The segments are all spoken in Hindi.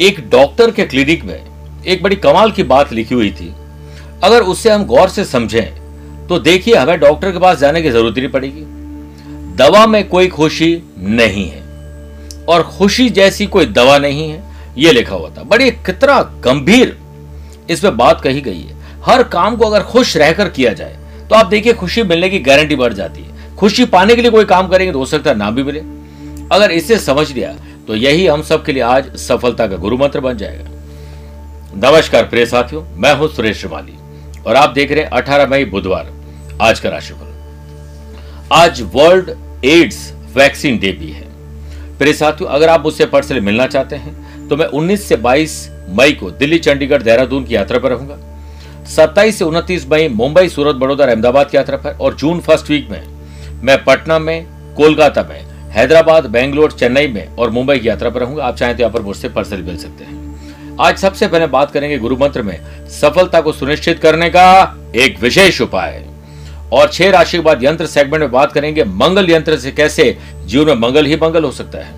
एक डॉक्टर के क्लिनिक में एक बड़ी कमाल की बात लिखी हुई थी। अगर उससे हम गौर से समझें तो देखिए हमें डॉक्टर के पास जाने की ज़रूरत नहीं पड़ेगी। दवा में कोई खुशी नहीं है और खुशी जैसी कोई दवा नहीं है यह लिखा हुआ था। बड़ी कितना गंभीर इसमें बात कही गई है। हर काम को अगर खुश रहकर किया जाए तो आप देखिए खुशी मिलने की गारंटी बढ़ जाती है। खुशी पाने के लिए कोई काम करेंगे तो हो सकता है ना भी मिले। अगर इसे समझ लिया तो यही हम सब के लिए आज सफलता का गुरु मंत्र बन जाएगा। नमस्कार प्रिय साथियों, मैं हूँ सुरेश श्रीमाली और आप देख रहे हैं 18 मई बुधवार, आज का राशिफल। आज वर्ल्ड एड्स वैक्सीन डे भी है। प्रिय साथियों, अगर आप मुझसे पर्सनली मिलना चाहते हैं तो मैं 19 से 22 मई को दिल्ली, चंडीगढ़, देहरादून की यात्रा पर रहूँगा। 27 से 29 मई मुंबई, सूरत, बड़ौदा अहमदाबाद की यात्रा पर और जून फ़र्स्ट वीक में मैं पटना में, कोलकाता में हैदराबाद, बेंगलोर, चेन्नई में और मुंबई की यात्रा पर रहूँगा। आप चाहें तो यहाँ पर मुझसे पर्सनली मिल सकते हैं। आज सबसे पहले बात करेंगे गुरु मंत्र में सफलता को सुनिश्चित करने का एक विशेष उपाय। और छह राशि के बाद यंत्र सेगमेंट में बात करेंगे। मंगल यंत्र से कैसे जीवन में मंगल ही मंगल हो सकता है।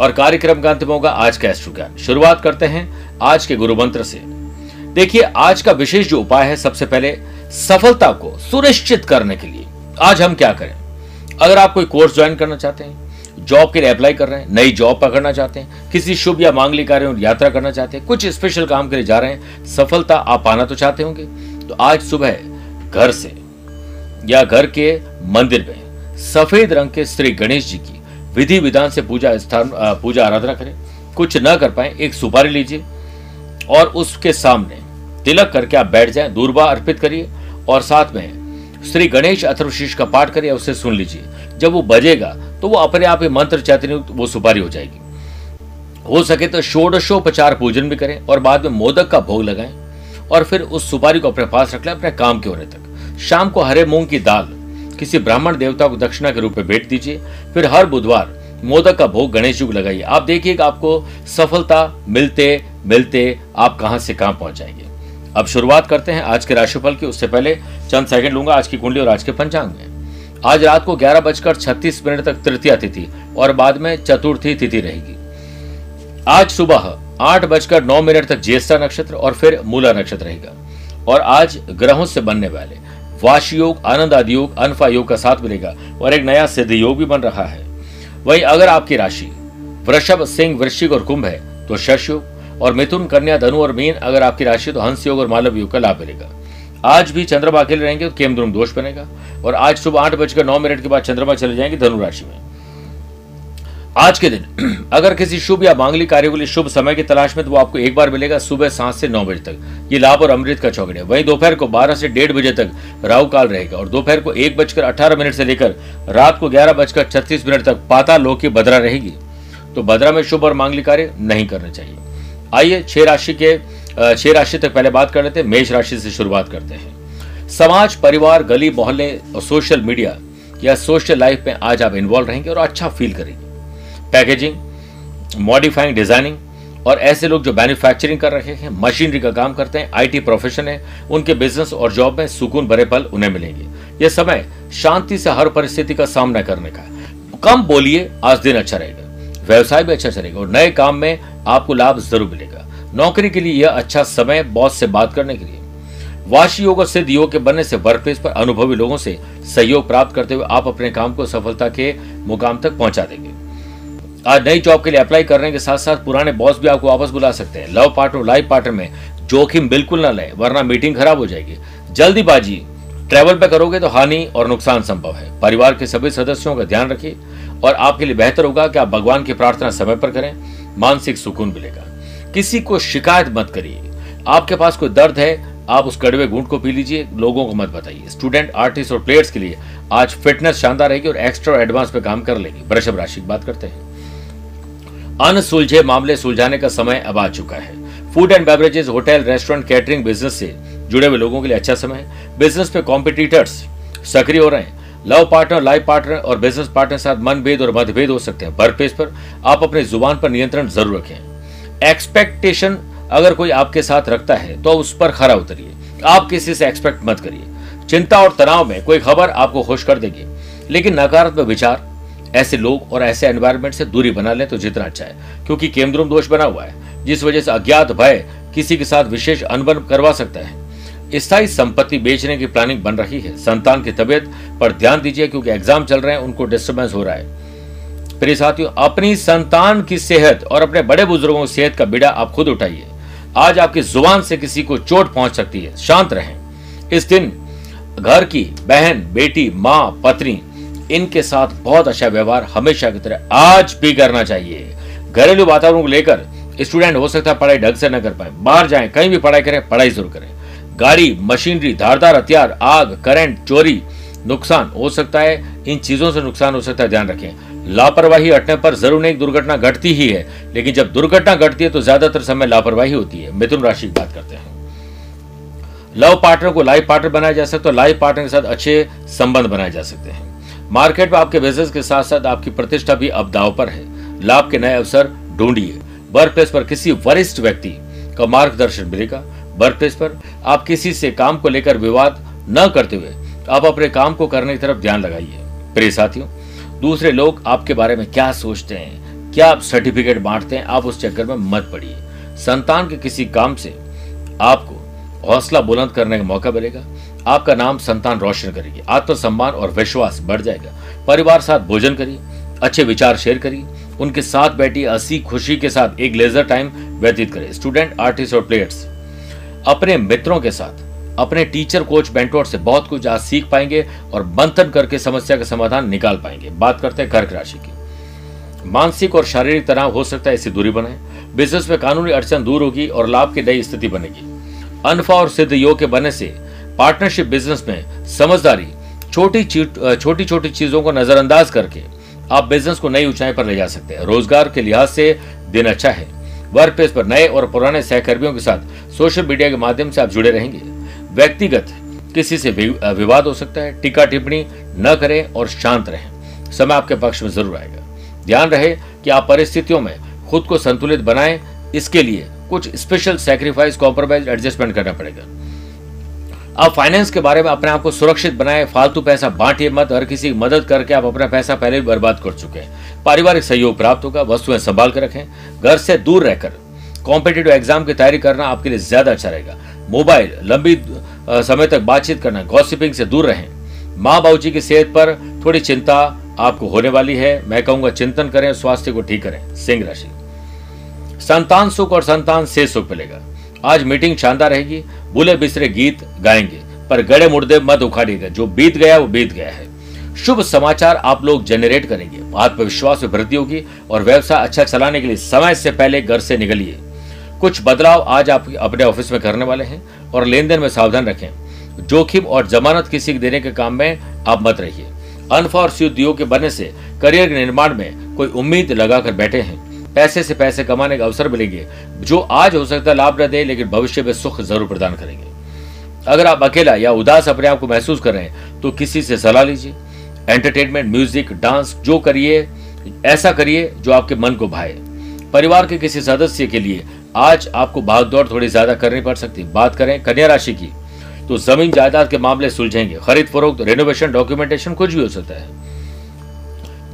और कार्यक्रम का अंतिम होगा आज का एस्ट्रो ज्ञान शुरुआत करते हैं आज के गुरु मंत्र से। देखिए, आज का विशेष जो उपाय है, सबसे पहले सफलता को सुनिश्चित करने के लिए आज हम क्या करें? अगर आप कोई कोर्स ज्वाइन करना चाहते हैं, जॉब के लिए अप्लाई कर रहे हैं, नई जॉब पकड़ना चाहते हैं, किसी शुभ या मांगलिक कार्य यात्रा करना चाहते हैं, कुछ स्पेशल काम के लिए जा रहे हैं, सफलता आप पाना तो चाहते होंगे। तो आज सुबह घर से या घर के मंदिर में सफ़ेद रंग के श्री गणेश जी की विधि विधान से पूजा स्थान पूजा आराधना करें। कुछ न कर पाए, एक सुपारी लीजिए और उसके सामने तिलक करके आप बैठ जाएँ दूरबा अर्पित करिए और साथ में श्री गणेश अथर्वशीष का पाठ करिए उसे सुन लीजिए। जब वो बजेगा तो वो अपने आप ही मंत्र चैतन्य वो सुपारी हो जाएगी। हो सके तो षोडशोपचार पूजन भी करें और बाद में मोदक का भोग लगाएँ और फिर उस सुपारी को अपने पास रख लें अपने काम के होने तक। शाम को हरे मूंग की दाल किसी ब्राह्मण देवता को दक्षिणा के रूप में भेंट दीजिए। फिर हर बुधवार मोदक का भोग गणेश जी को लगाइए। आप देखिएगा आपको सफलता मिलते मिलते आप कहाँ से कहाँ पहुँच जाएँगे। अब शुरुआत करते हैं आज के राशिफल की। उससे पहले चंद सेकंड लूँगा आज की कुंडली और आज के पंचांग में। आज रात को ग्यारह बजकर छत्तीस मिनट तक तृतीय तिथि और बाद में चतुर्थी तिथि रहेगी। आज सुबह आठ बजकर नौ मिनट तक ज्येष्ठा नक्षत्र और फिर मूला नक्षत्र रहेगा। और आज ग्रहों से बनने वाले वाश योग, आनंद आदि योग, अनफा योग का साथ मिलेगा और एक नया सिद्ध योग भी बन रहा है। वही अगर आपकी राशि वृषभ, सिंह, वृश्चिक और कुंभ है तो शश योग और मिथुन, कन्या, धनु और मीन, अगर आपकी राशि तो हंस योग और मालव योग का लाभ मिलेगा। आज भी चंद्रमा अकेले रहेंगे तो केम द्रुम दोष बनेगा। और आज सुबह आठ बजकर नौ मिनट के बाद चंद्रमा चले जाएँगे धनु राशि में। आज के दिन, अगर किसी शुभ या मांगलिक कार्य के लिए शुभ समय की तलाश में तो वो आपको एक बार मिलेगा सुबह सात से नौ बजे तक। ये लाभ और अमृत का चौकड़े वहीं दोपहर को बारह से डेढ़ बजे तक राहु काल रहेगा। और दोपहर को एक बजकर अठारह मिनट से लेकर रात को ग्यारह बजकर छत्तीस मिनट तक पाता लोक की बदरा रहेगी। तो बदरा में शुभ और मांगलिक कार्य नहीं करना चाहिए। आइए, छह राशि के छह राशि तक पहले बात कर लेते हैं, मेष राशि से शुरुआत करते हैं। समाज, परिवार, गली, मोहल्ले और सोशल मीडिया, या सोशल लाइफ में आज आप इन्वॉल्व रहेंगे और अच्छा फील करेंगे। पैकेजिंग मॉडिफाइंग डिज़ाइनिंग और ऐसे लोग जो मैन्युफैक्चरिंग कर रहे हैं मशीनरी का काम करते हैं आईटी प्रोफेशन है, उनके बिज़नेस और जॉब में सुकून, भरे पल उन्हें मिलेंगे। यह समय शांति से हर परिस्थिति का सामना करने का कम बोलिए, आज दिन अच्छा रहेगा। व्यवसाय भी अच्छा चलेगा और नए काम में आपको लाभ ज़रूर मिलेगा। नौकरी के लिए यह अच्छा समय बॉस से बात करने के लिए। वाशी योग और सिद्ध योग के बनने से वर्क प्लेस पर अनुभवी लोगों से सहयोग प्राप्त करते हुए आप अपने काम को सफलता के मुकाम तक पहुँचा देंगे। आज नई जॉब के लिए अप्लाई करने के साथ साथ पुराने बॉस भी आपको वापस बुला सकते हैं। लव पार्टनर लाइफ पार्टनर में जोखिम बिल्कुल ना लें, वरना मीटिंग खराब हो जाएगी। जल्दीबाजी ट्रेवल पे करोगे तो हानि और नुकसान संभव है। परिवार के सभी सदस्यों का ध्यान रखिए। और आपके लिए बेहतर होगा कि आप भगवान की प्रार्थना समय पर करें, मानसिक सुकून मिलेगा। किसी को शिकायत मत करिए। आपके पास कोई दर्द है, आप उस कड़वे गुंट को पी लीजिए, लोगों को मत बताइए। स्टूडेंट, आर्टिस्ट और प्लेयर्स के लिए आज फिटनेस शानदार रहेगी और एक्स्ट्रा एडवांस पे काम कर लेगी। वृषभ राशि की बात करते हैं। अनसुलझे मामले सुलझाने का समय अब आ चुका है। Food and beverages, hotel, restaurant, catering, business से जुड़े हुए लोगों के लिए अच्छा समय है। बिज़नेस पे कॉम्पिटिटर्स सक्रिय हो रहे हैं। लव पार्टनर, लाइफ पार्टनर और बिज़नेस पार्टनर के साथ मनभेद और मतभेद हो सकते हैं। प्लेस पर आप अपने ज़ुबान पर नियंत्रण ज़रूर रखें। एक्सपेक्टेशन अगर कोई आपके साथ रखता है तो उस पर खरा उतरिए। आप किसी से एक्सपेक्ट मत करिए। चिंता और तनाव में कोई खबर आपको खुश कर देगी। लेकिन नकारात्मक विचार, ऐसे लोग और ऐसे एनवायरमेंट से दूरी बना लें तो जितना अच्छा है। क्योंकि केंद्रुम दोष बना हुआ है, जिस वजह से अज्ञात भय किसी के साथ विशेष अनबन करवा सकता है। स्थायी संपत्ति बेचने की प्लानिंग बन रही है। संतान की तबियत पर ध्यान दीजिए क्योंकि एग्ज़ाम चल रहे हैं, उनको डिस्टर्बेंस हो रहा है। प्रिय साथियों, अपनी संतान की सेहत और अपने बड़े बुज़ुर्गों की सेहत का बिड़ा आप खुद उठाइए। आज आपकी ज़ुबान से किसी को चोट पहुँच सकती है। शांत रहें। इस दिन घर की बहन, बेटी, माँ, पत्नी, इनके साथ बहुत अच्छा व्यवहार हमेशा की तरह आज भी करना चाहिए। घरेलू वातावरण को लेकर स्टूडेंट हो सकता है, पढ़ाई ढंग से न कर पाए। बाहर जाएँ, कहीं भी पढ़ाई करें, पढ़ाई ज़रूर करें। गाड़ी, मशीनरी, धारदार, हथियार, आग, करंट, चोरी, नुकसान, हो सकता है, इन चीज़ों से नुकसान हो सकता है, ध्यान रखें। लापरवाही हटने पर ज़रूर एक दुर्घटना घटती ही है, लेकिन जब दुर्घटना घटती है तो ज़्यादातर समय लापरवाही होती है। मिथुन राशि की बात करते हैं। लव पार्टनर को लाइफ पार्टनर बनाया जा सकता है तो लाइफ पार्टनर के साथ अच्छे संबंध बनाए जा सकते हैं। मार्केट में आपके बिज़नेस के साथ साथ आपकी प्रतिष्ठा भी अब दाव पर है। लाभ के नए अवसर ढूंढिए। वर्क प्लेस पर किसी वरिष्ठ व्यक्ति का मार्गदर्शन मिलेगा। वर्क प्लेस पर आप किसी से काम को लेकर विवाद न करते हुए आप अपने काम को करने की तरफ़ ध्यान लगाइए। प्रिय साथियों, दूसरे लोग आपके बारे में क्या सोचते हैं, क्या आप सर्टिफिकेट बांटते हैं, आप उस चक्कर में मत पड़िए। संतान के किसी काम से आपको हौसला बुलंद करने का मौका मिलेगा। आपका नाम संतान रोशन करेगी आत्मसम्मान और विश्वास बढ़ जाएगा। परिवार साथ भोजन करिए, अच्छे विचार शेयर करिए, उनके साथ बैठी हँसी खुशी के साथ एक लेजर टाइम व्यतीत करें स्टूडेंट आर्टिस्ट और प्लेयर्स अपने मित्रों के साथ, अपने टीचर कोच बेंटोर से बहुत कुछ आज सीख पाएँगे और मंथन करके समस्या का समाधान निकाल पाएँगे। बात करते हैं कर्क राशि की। मानसिक और शारीरिक तनाव हो सकता है ऐसी दूरी बनाए। बिज़नेस में कानूनी अड़चन दूर होगी और लाभ की नई स्थिति बनेगी। अनफा और सिद्ध योग के बनने से पार्टनरशिप बिज़नेस में समझदारी, छोटी छोटी छोटी चीज़ों को नजरअंदाज करके आप बिज़नेस को नई ऊंचाई पर ले जा सकते हैं। रोज़गार के लिहाज से दिन अच्छा है। वर्क प्लेस पर नए और पुराने सहकर्मियों के साथ सोशल मीडिया के माध्यम से आप जुड़े रहेंगे। व्यक्तिगत किसी से विवाद हो सकता है। टीका टिप्पणी न करें और शांत रहें। समय आपके पक्ष में ज़रूर आएगा। ध्यान रहे कि आप परिस्थितियों में खुद को संतुलित बनाएँ। इसके लिए कुछ स्पेशल सेक्रीफाइस कॉम्प्रोमाइज एडजस्टमेंट करना पड़ेगा। आप फाइनेंस के बारे में अपने आप को सुरक्षित बनाए, फालतू पैसा बांटिए मत, हर किसी की मदद करके आप अपना पैसा पहले भी बर्बाद कर चुके हैं। पारिवारिक सहयोग प्राप्त होगा, वस्तुएँ संभाल कर रखें, घर से दूर रहकर। कॉम्पिटेटिव एग्ज़ाम की तैयारी करना आपके लिए ज़्यादा अच्छा रहेगा। मोबाइल लंबी समय तक बातचीत करना गॉसिपिंग से दूर रहें। माँ बाबू जी की सेहत पर थोड़ी चिंता आपको होने वाली है। मैं कहूँगा चिंतन करें, स्वास्थ्य को ठीक करें, सिंह राशि। संतान सुख और संतान से सुख मिलेगा। आज मीटिंग शानदार रहेगी। बुले बिसरे गीत गाएँगे, पर गड़े मुर्दे मत उखाड़िएगा। जो बीत गया, वो बीत गया है। शुभ समाचार आप लोग जनरेट करेंगे। आत्मविश्वास में वृद्धि होगी और व्यवसाय अच्छा चलाने के लिए समय से पहले घर से निकलिए। कुछ बदलाव आज आप अपने ऑफ़िस में करने वाले हैं और लेन देन में सावधान रखें। जोखिम और जमानत किसी को देने के काम में आप मत रहिए। अनफॉर्च्यूट योग के बनने से करियर के निर्माण में कोई उम्मीद लगाकर बैठे हैं। पैसे से पैसे कमाने का अवसर मिलेंगे, जो आज हो सकता है लाभ न दे, लेकिन भविष्य में सुख ज़रूर प्रदान करेंगे। अगर आप अकेला या उदास अपने आप को महसूस कर रहे हैं तो किसी से सलाह लीजिए। एंटरटेनमेंट म्यूज़िक डांस जो करिए, ऐसा करिए जो आपके मन को भाए। परिवार के किसी सदस्य के लिए आज आपको भागदौड़ थोड़ी ज़्यादा करनी पड़ सकती बात करें कन्या राशि की तो ज़मीन जायदाद के मामले सुलझेंगे। खरीद फरोख्त रेनोवेशन डॉक्यूमेंटेशन कुछ भी हो सकता है।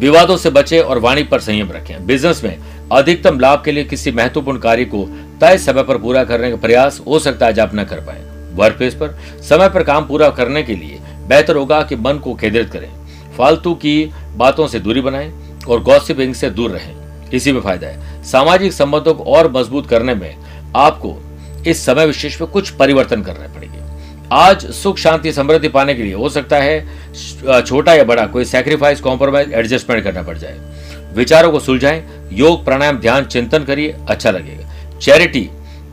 विवादों से बचे और वाणी पर संयम रखें। बिज़नेस में अधिकतम लाभ के लिए किसी महत्वपूर्ण कार्य को तय समय पर पूरा करने का प्रयास हो सकता है आप न कर पाए। वर्क प्लेस पर समय पर काम पूरा करने के लिए बेहतर होगा कि मन को केंद्रित करें। फालतू की बातों से दूरी बनाएँ और गॉसिपिंग से दूर रहें। इसी में फ़ायदा है। सामाजिक संबंधों को और मज़बूत करने में आपको इस समय विशेष में कुछ परिवर्तन करने पड़ेंगे। आज सुख, शांति, समृद्धि पाने के लिए हो सकता है छोटा या बड़ा कोई सैक्रिफाइस कॉम्प्रोमाइज एडजस्टमेंट करना पड़ जाए। विचारों को सुलझाएँ, योग, प्राणायाम, ध्यान, चिंतन करिए अच्छा लगेगा। चैरिटी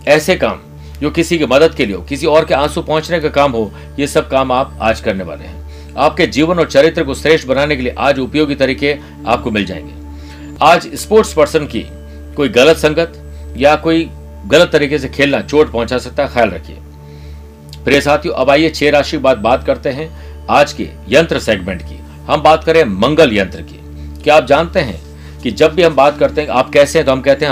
ऐसे काम जो किसी की मदद के लिए हो, किसी और के आँसू पहुँचने का काम हो, ये सब काम आप आज करने वाले हैं। आपके जीवन और चरित्र को श्रेष्ठ बनाने के लिए आज उपयोगी तरीके आपको मिल जाएँगे। आज स्पोर्ट्स पर्सन की कोई गलत संगत या कोई गलत तरीके से खेलना चोट पहुँचा सकता है, ख्याल रखिए। प्रिय साथियों, अब आइए छह राशि बाद बात करते हैं आज के यंत्र सेगमेंट की। हम बात करें मंगल यंत्र की। क्या आप जानते हैं कि जब भी हम बात करते हैं, आप कैसे हैं तो हम कहते हैं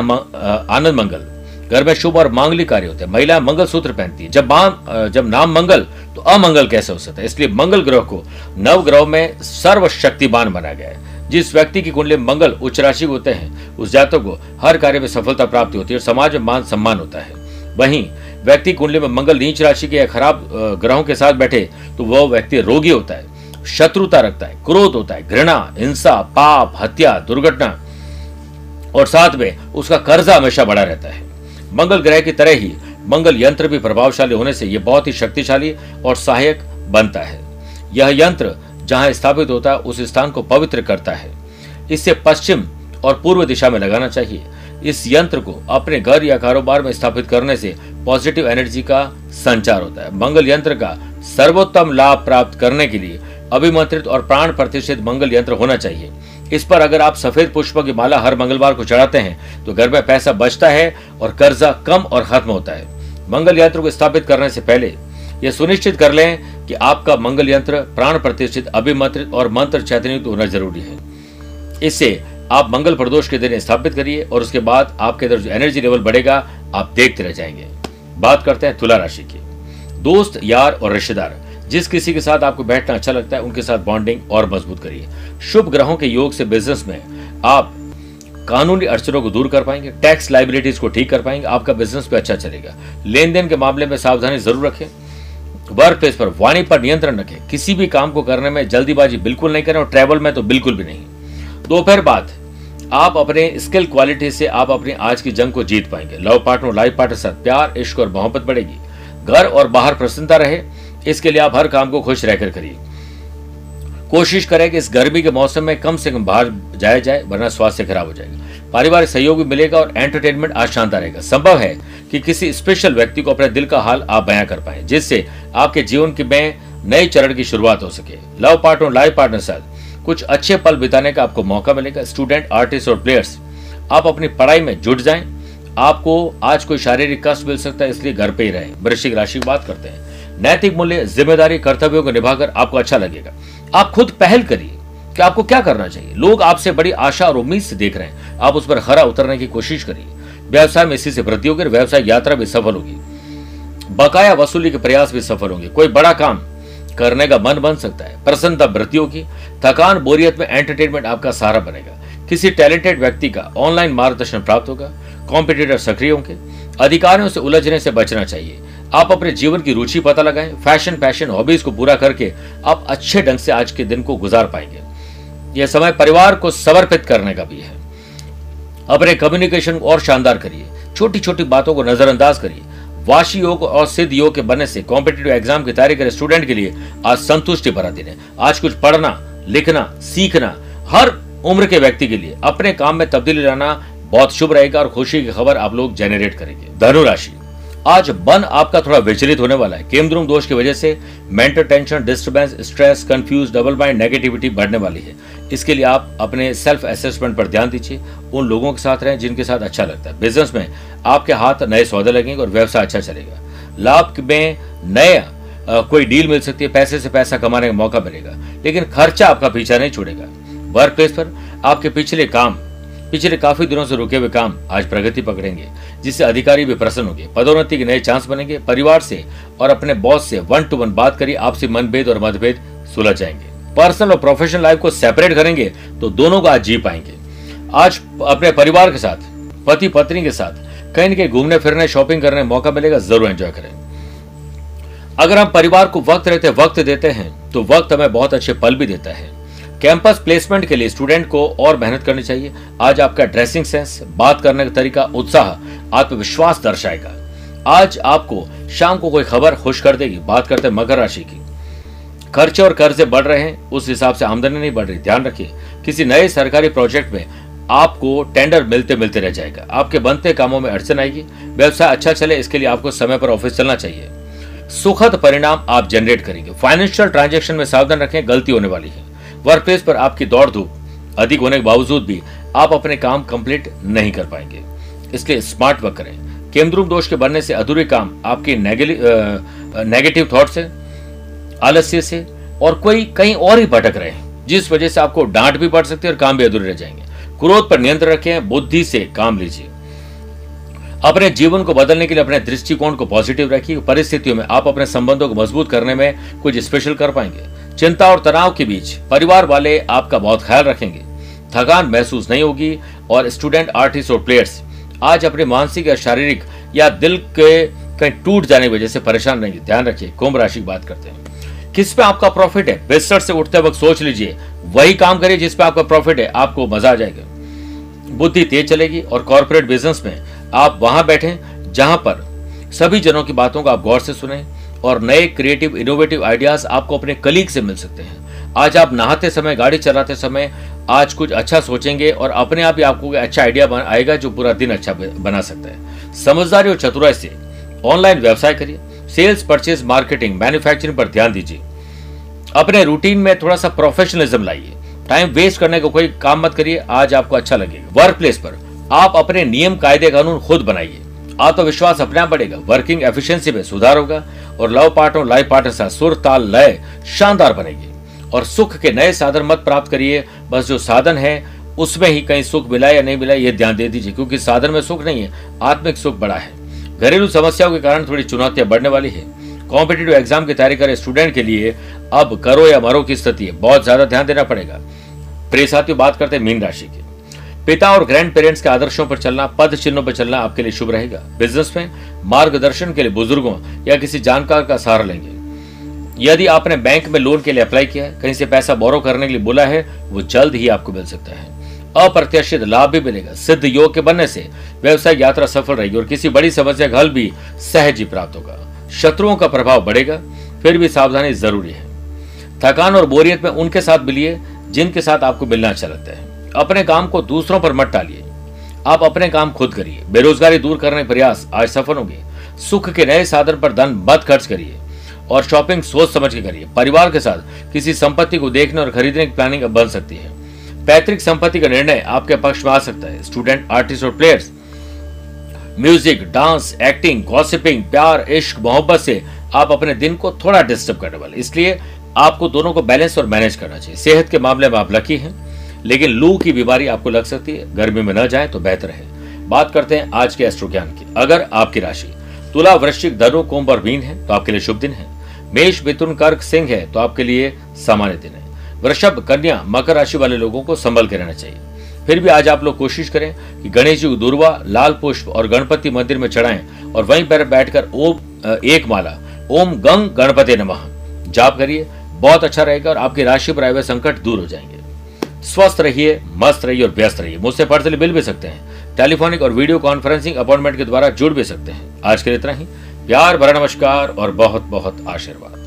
आनंद मंगल। घर में शुभ और मांगलिक कार्य होते हैं। महिला मंगल सूत्र पहनती है। जब जब नाम मंगल तो अमंगल कैसे हो सकता है? इसलिए मंगल ग्रह को नव ग्रह में सर्वशक्तिमान बनाया गया है। जिस व्यक्ति की कुंडली मंगल उच्च राशि होते हैं, उस जातक को हर कार्य में सफलता प्राप्त होती है और समाज में मान सम्मान होता है। वहीं व्यक्ति कुंडली में मंगल नीच राशि के या खराब ग्रहों के साथ बैठे तो वह व्यक्ति रोगी होता है, शत्रुता रखता है, क्रोध होता है, घृणा, हिंसा, पाप, हत्या, दुर्घटना, और साथ में उसका कर्जा हमेशा बड़ा रहता है। मंगल ग्रह की तरह ही मंगल यंत्र भी प्रभावशाली होने से यह बहुत ही शक्तिशाली और सहायक बनता है। यह यंत्र जहाँ स्थापित होता है, उस स्थान को पवित्र करता है। इसे पश्चिम और पूर्व दिशा में लगाना चाहिए। इस यंत्र को अपने घर या कारोबार में स्थापित करने से पॉजिटिव एनर्जी का संचार होता है। मंगल यंत्र का सर्वोत्तम लाभ प्राप्त करने के लिए अभिमंत्रित और प्राण प्रतिष्ठित मंगल यंत्र होना चाहिए। इस पर अगर आप सफ़ेद पुष्प की माला हर मंगलवार को चढ़ाते हैं तो घर में पैसा बचता है और कर्जा कम और खत्म होता है। मंगल यंत्र को स्थापित करने से पहले यह सुनिश्चित कर लें कि आपका मंगल यंत्र प्राण प्रतिष्ठित, अभिमंत्रित और मंत्र चैतन्युक्त होना ज़रूरी है। इससे आप मंगल प्रदोष के दिन स्थापित करिए और उसके बाद आपके अंदर जो एनर्जी लेवल बढ़ेगा, आप देखते रह जाएँगे। बात करते हैं तुला राशि की। दोस्त, यार और रिश्तेदार, जिस किसी के साथ आपको बैठना अच्छा लगता है, उनके साथ बॉन्डिंग और मज़बूत करिए। शुभ ग्रहों के योग से बिज़नेस में आप कानूनी अड़चनों को दूर कर पाएँगे टैक्स लाइबिलिटीज को ठीक कर पाएँगे, आपका बिज़नेस भी अच्छा चलेगा। लेन देन के मामले में सावधानी ज़रूर रखें। वर्क प्लेस पर वाणी पर नियंत्रण रखें। किसी भी काम को करने में जल्दीबाजी बिल्कुल नहीं करें और ट्रैवल में तो बिल्कुल भी नहीं। दोपहर बाद आप अपने स्किल क्वालिटी से आप अपनी आज की जंग को जीत पाएँगे। लव पार्टनर, लाइफ पार्टनर साथ प्यार, इश्क और मोहब्बत बढ़ेगी। घर और बाहर प्रसन्नता रहे। इसके लिए आप हर काम को खुश रहकर करिए। कोशिश करें कि इस गर्मी के मौसम में कम से कम बाहर जाया जाए, वरना स्वास्थ्य खराब हो जाएगा। पारिवारिक सहयोग भी मिलेगा और एंटरटेनमेंट आज शानदार रहेगा। संभव है कि किसी स्पेशल व्यक्ति को अपने दिल का हाल आप बयां कर पाए, जिससे आपके जीवन की में नए चरण की शुरुआत हो सके। लव पार्टनर, लाइफ पार्टनर साथ कुछ अच्छे पल बिताने का आपको मौका मिलेगा। स्टूडेंट आर्टिस्ट और प्लेयर्स आप अपनी पढ़ाई में जुट जाएँ। आपको आज कोई शारीरिक कष्ट मिल सकता है, इसलिए घर पे ही रहें। वृश्चिक राशि की बात करते हैं। नैतिक मूल्य, ज़िम्मेदारी, कर्तव्यों को निभाकर आपको अच्छा लगेगा। आप खुद पहल करिए कि आपको क्या करना चाहिए। लोग आपसे बड़ी आशा और उम्मीद से देख रहे हैं। आप उस पर खरा उतरने की कोशिश करिए। व्यवसाय में इसी से वृद्धि होगी व्यवसाय यात्रा भी सफल होगी। बकाया वसूली के प्रयास भी सफल होंगे। कोई बड़ा काम करने का मन बन सकता है। प्रसन्नता वृत्तियों की, थकान, बोरियत में एंटरटेनमेंट आपका सहारा बनेगा। किसी टैलेंटेड व्यक्ति का ऑनलाइन मार्गदर्शन प्राप्त होगा। कॉम्पिटिटर सक्रिय होंगे अधिकारियों से उलझने से बचना चाहिए। आप अपने जीवन की रुचि पता लगाएँ। फ़ैशन पैशन हॉबीज को पूरा करके आप अच्छे ढंग से आज के दिन को गुजार पाएँगे। यह समय परिवार को समर्पित करने का भी है। अपने कम्युनिकेशन और शानदार करिए। छोटी छोटी बातों को नजरअंदाज करिए। वाशी योग और सिद्ध योग के बनने से कॉम्पिटेटिव एग्ज़ाम की तैयारी करे स्टूडेंट के लिए आज संतुष्टि भरा दिन है। आज कुछ पढ़ना, लिखना, सीखना, हर उम्र के व्यक्ति के लिए अपने काम में तब्दीली लाना बहुत शुभ रहेगा और खुशी की खबर आप लोग जेनरेट करेंगे। धनु राशि। आज मन आपका थोड़ा विचलित होने वाला है। केमद्रुम दोष की वजह से mental tension disturbance stress confuse double mind negativity बढ़ने वाली है। इसके लिए आप अपने सेल्फ असेसमेंट पर ध्यान दीजिए। उन लोगों के साथ रहें जिनके साथ अच्छा लगता है। बिज़नेस में आपके हाथ नए सौदे लगेंगे और व्यवसाय अच्छा चलेगा। लाभ में नया कोई डील मिल सकती है। पैसे से पैसा कमाने का मौका मिलेगा। लेकिन खर्चा आपका पीछा नहीं छोड़ेगा। वर्क प्लेस पर आपके पिछले काम पिछले काफ़ी दिनों से रुके हुए काम आज प्रगति पकड़ेंगे, जिससे अधिकारी भी प्रसन्न होंगे, पदोन्नति के नए चांस बनेंगे, परिवार से और अपने बॉस से वन टू वन बात करिए, आपसी मनभेद और मतभेद सुलझ जाएँगे पर्सनल और प्रोफेशनल लाइफ को सेपरेट करेंगे तो दोनों को आज जी पाएँगे। आज अपने परिवार के साथ पति पत्नी के साथ कहीं न कहीं घूमने फिरने शॉपिंग करने मौका मिलेगा, ज़रूर एंजॉय करें। अगर हम परिवार को वक्त रहते, वक्त देते हैं तो वक्त हमें बहुत अच्छे पल भी देता है। कैंपस प्लेसमेंट के लिए स्टूडेंट को और मेहनत करनी चाहिए। आज आपका ड्रेसिंग सेंस, बात करने का तरीका, उत्साह, आत्मविश्वास दर्शाएगा। आज आपको शाम को कोई खबर खुश कर देगी, बात करते मकर राशि की। खर्चे और कर्जे बढ़ रहे हैं, उस हिसाब से आमदनी नहीं बढ़ रही। ध्यान रखिए, किसी नए सरकारी प्रोजेक्ट में आपको टेंडर मिलते मिलते रह जाएगा। आपके बनते कामों में अड़चन आएगी। व्यवसाय अच्छा चले, इसके लिए आपको समय पर ऑफ़िस चलना चाहिए। सुखद परिणाम आप जनरेट करेंगे। फाइनेंशियल ट्रांजेक्शन में सावधान रखें, गलती होने वाली है। वर्क प्लेस पर आपकी दौड़ धूप, अधिक होने के बावजूद भी आप अपने काम कंप्लीट नहीं कर पाएँगे। इसलिए स्मार्ट वर्क करें। केंद्रुम दोष के बनने से अधूरे काम आपके नेगेटिव थॉट से, आलस्य से और कोई, कहीं और ही भटक रहे हैं, जिस वजह से आपको डांट भी पड़ सकती है और काम भी अधूरे रह जाएँगे। क्रोध पर नियंत्रण रखें, बुद्धि से काम लीजिए। अपने जीवन को बदलने के लिए अपने दृष्टिकोण को पॉजिटिव रखिए। परिस्थितियों में आप अपने संबंधों को मज़बूत करने में कुछ स्पेशल कर पाएँगे। चिंता और तनाव के बीच परिवार वाले आपका बहुत ख्याल रखेंगे। थकान महसूस नहीं होगी और स्टूडेंट, आर्टिस्ट और प्लेयर्स आज अपने मानसिक या शारीरिक या दिल के कहीं टूट जाने की वजह से परेशान नहीं ध्यान रखिए, कुंभ राशि की बात करते हैं। किस पे आपका प्रॉफिट है? बिस्तर से उठते वक्त सोच लीजिए। वही काम करिए जिस पे आपका प्रॉफिट है, आपको मज़ा आ जाएगा। बुद्धि तेज चलेगी और कॉरपोरेट बिज़नेस में आप वहाँ बैठे जहाँ पर सभी जनों की बातों को आप गौर से सुने। और नए क्रिएटिव इनोवेटिव आइडियाज़ आपको अपने कलीग से मिल सकते हैं। आज आप नहाते समय, गाड़ी चलाते समय, आज कुछ अच्छा सोचेंगे और अपने आप ही आपको अच्छा आइडिया आएगा जो पूरा दिन अच्छा बना सकता है। समझदारी और चतुराई से ऑनलाइन व्यवसाय करिए। सेल्स परचेज मार्केटिंग मैन्युफैक्चरिंग पर ध्यान दीजिए। अपने रूटीन में थोड़ा सा प्रोफेशनलिज्म लाइए। टाइम वेस्ट करने का को कोई काम मत करिए। आज आपको अच्छा लगेगा। वर्क प्लेस पर आप अपने नियम, कायदे, कानून खुद बनाइए। आत्मविश्वास अपने बढ़ेगा वर्किंग एफिशिएंसी में सुधार होगा और लव पार्टनर लाइफ पार्टनर साथ सुर ताल लय शानदार बनेगी। और सुख के नए साधन मत प्राप्त करिए, बस जो साधन है, उसमें ही कहीं सुख मिला या नहीं मिला, ये ध्यान दे दीजिए, क्योंकि साधन में सुख नहीं है, आत्मिक सुख बड़ा है। घरेलू समस्याओं के कारण थोड़ी चुनौतियाँ बढ़ने वाली है। कॉम्पिटेटिव एग्ज़ाम की तैयारी करे स्टूडेंट के लिए, अब करो या मरो की स्थिति है, बहुत ज़्यादा ध्यान देना पड़ेगा। प्रिय साथियों, बात करते हैं मीन राशि की। पिता और ग्रैंड पेरेंट्स के आदर्शों पर चलना, पद चिन्हों पर चलना आपके लिए शुभ रहेगा। बिज़नेस में, मार्गदर्शन के लिए बुज़ुर्गों या किसी जानकार का सहारा लेंगे। यदि आपने बैंक में लोन के लिए अप्लाई किया है, कहीं से पैसा बोरो करने के लिए बोला है, वो जल्द ही आपको मिल सकता है। अप्रत्याशित लाभ भी मिलेगा। सिद्ध योग के बनने से व्यवसाय यात्रा सफल रहेगी और किसी बड़ी समस्या का हल भी सहज ही प्राप्त होगा। शत्रुओं का प्रभाव बढ़ेगा, फिर भी सावधानी ज़रूरी है। थकान और बोरियत में उनके साथ मिलिए, जिनके साथ आपको मिलना अच्छा लगता है। अपने काम को दूसरों पर मत डालिए। आप अपने काम खुद करिए। बेरोजगारी दूर करने के प्रयास आज सफल होंगे। सुख के नए साधन पर धन मत खर्च करिए और शॉपिंग सोच समझ के करिए। परिवार के साथ किसी संपत्ति को देखने और खरीदने की प्लानिंग बन सकती है। पैतृक संपत्ति का निर्णय आपके पक्ष में आ सकता है। स्टूडेंट, आर्टिस्ट और players, music, dance, acting, gossiping, प्यार, इश्क, मोहब्बत से आप अपने दिन को थोड़ा डिस्टर्ब करने वाले इसलिए आपको दोनों को बैलेंस और मैनेज करना चाहिए। सेहत के मामले में आप लकी हैं। लेकिन लू की बीमारी आपको लग सकती है। गर्मी में न जाए तो बेहतर है। बात करते हैं आज के एस्ट्रो ज्ञान की। अगर आपकी राशि तुला वृश्चिक धनु, कुंभ और मीन है तो आपके लिए शुभ दिन है। मेष मिथुन, कर्क, सिंह है तो आपके लिए सामान्य दिन है। वृषभ, कन्या, मकर राशि वाले लोगों को संभल के रहना चाहिए। फिर भी आज आप लोग कोशिश करें कि गणेश जी दुर्वा, लाल पुष्प और गणपति मंदिर में चढ़ाएँ और वहीं पर बैठकर ओम एक माला, ओम गंग गणपति नमः। जाप करिए, बहुत अच्छा रहेगा और आपकी राशि पर आए हुए संकट दूर हो जाएँगे। स्वस्थ रहिए, मस्त रहिए और व्यस्त रहिए। मुझसे पर्सनली मिल भी सकते हैं। टेलीफोनिक और वीडियो कॉन्फ्रेंसिंग अपॉइंटमेंट के द्वारा जुड़ भी सकते हैं। आज के लिए इतना ही। प्यार भरा नमस्कार और बहुत बहुत आशीर्वाद।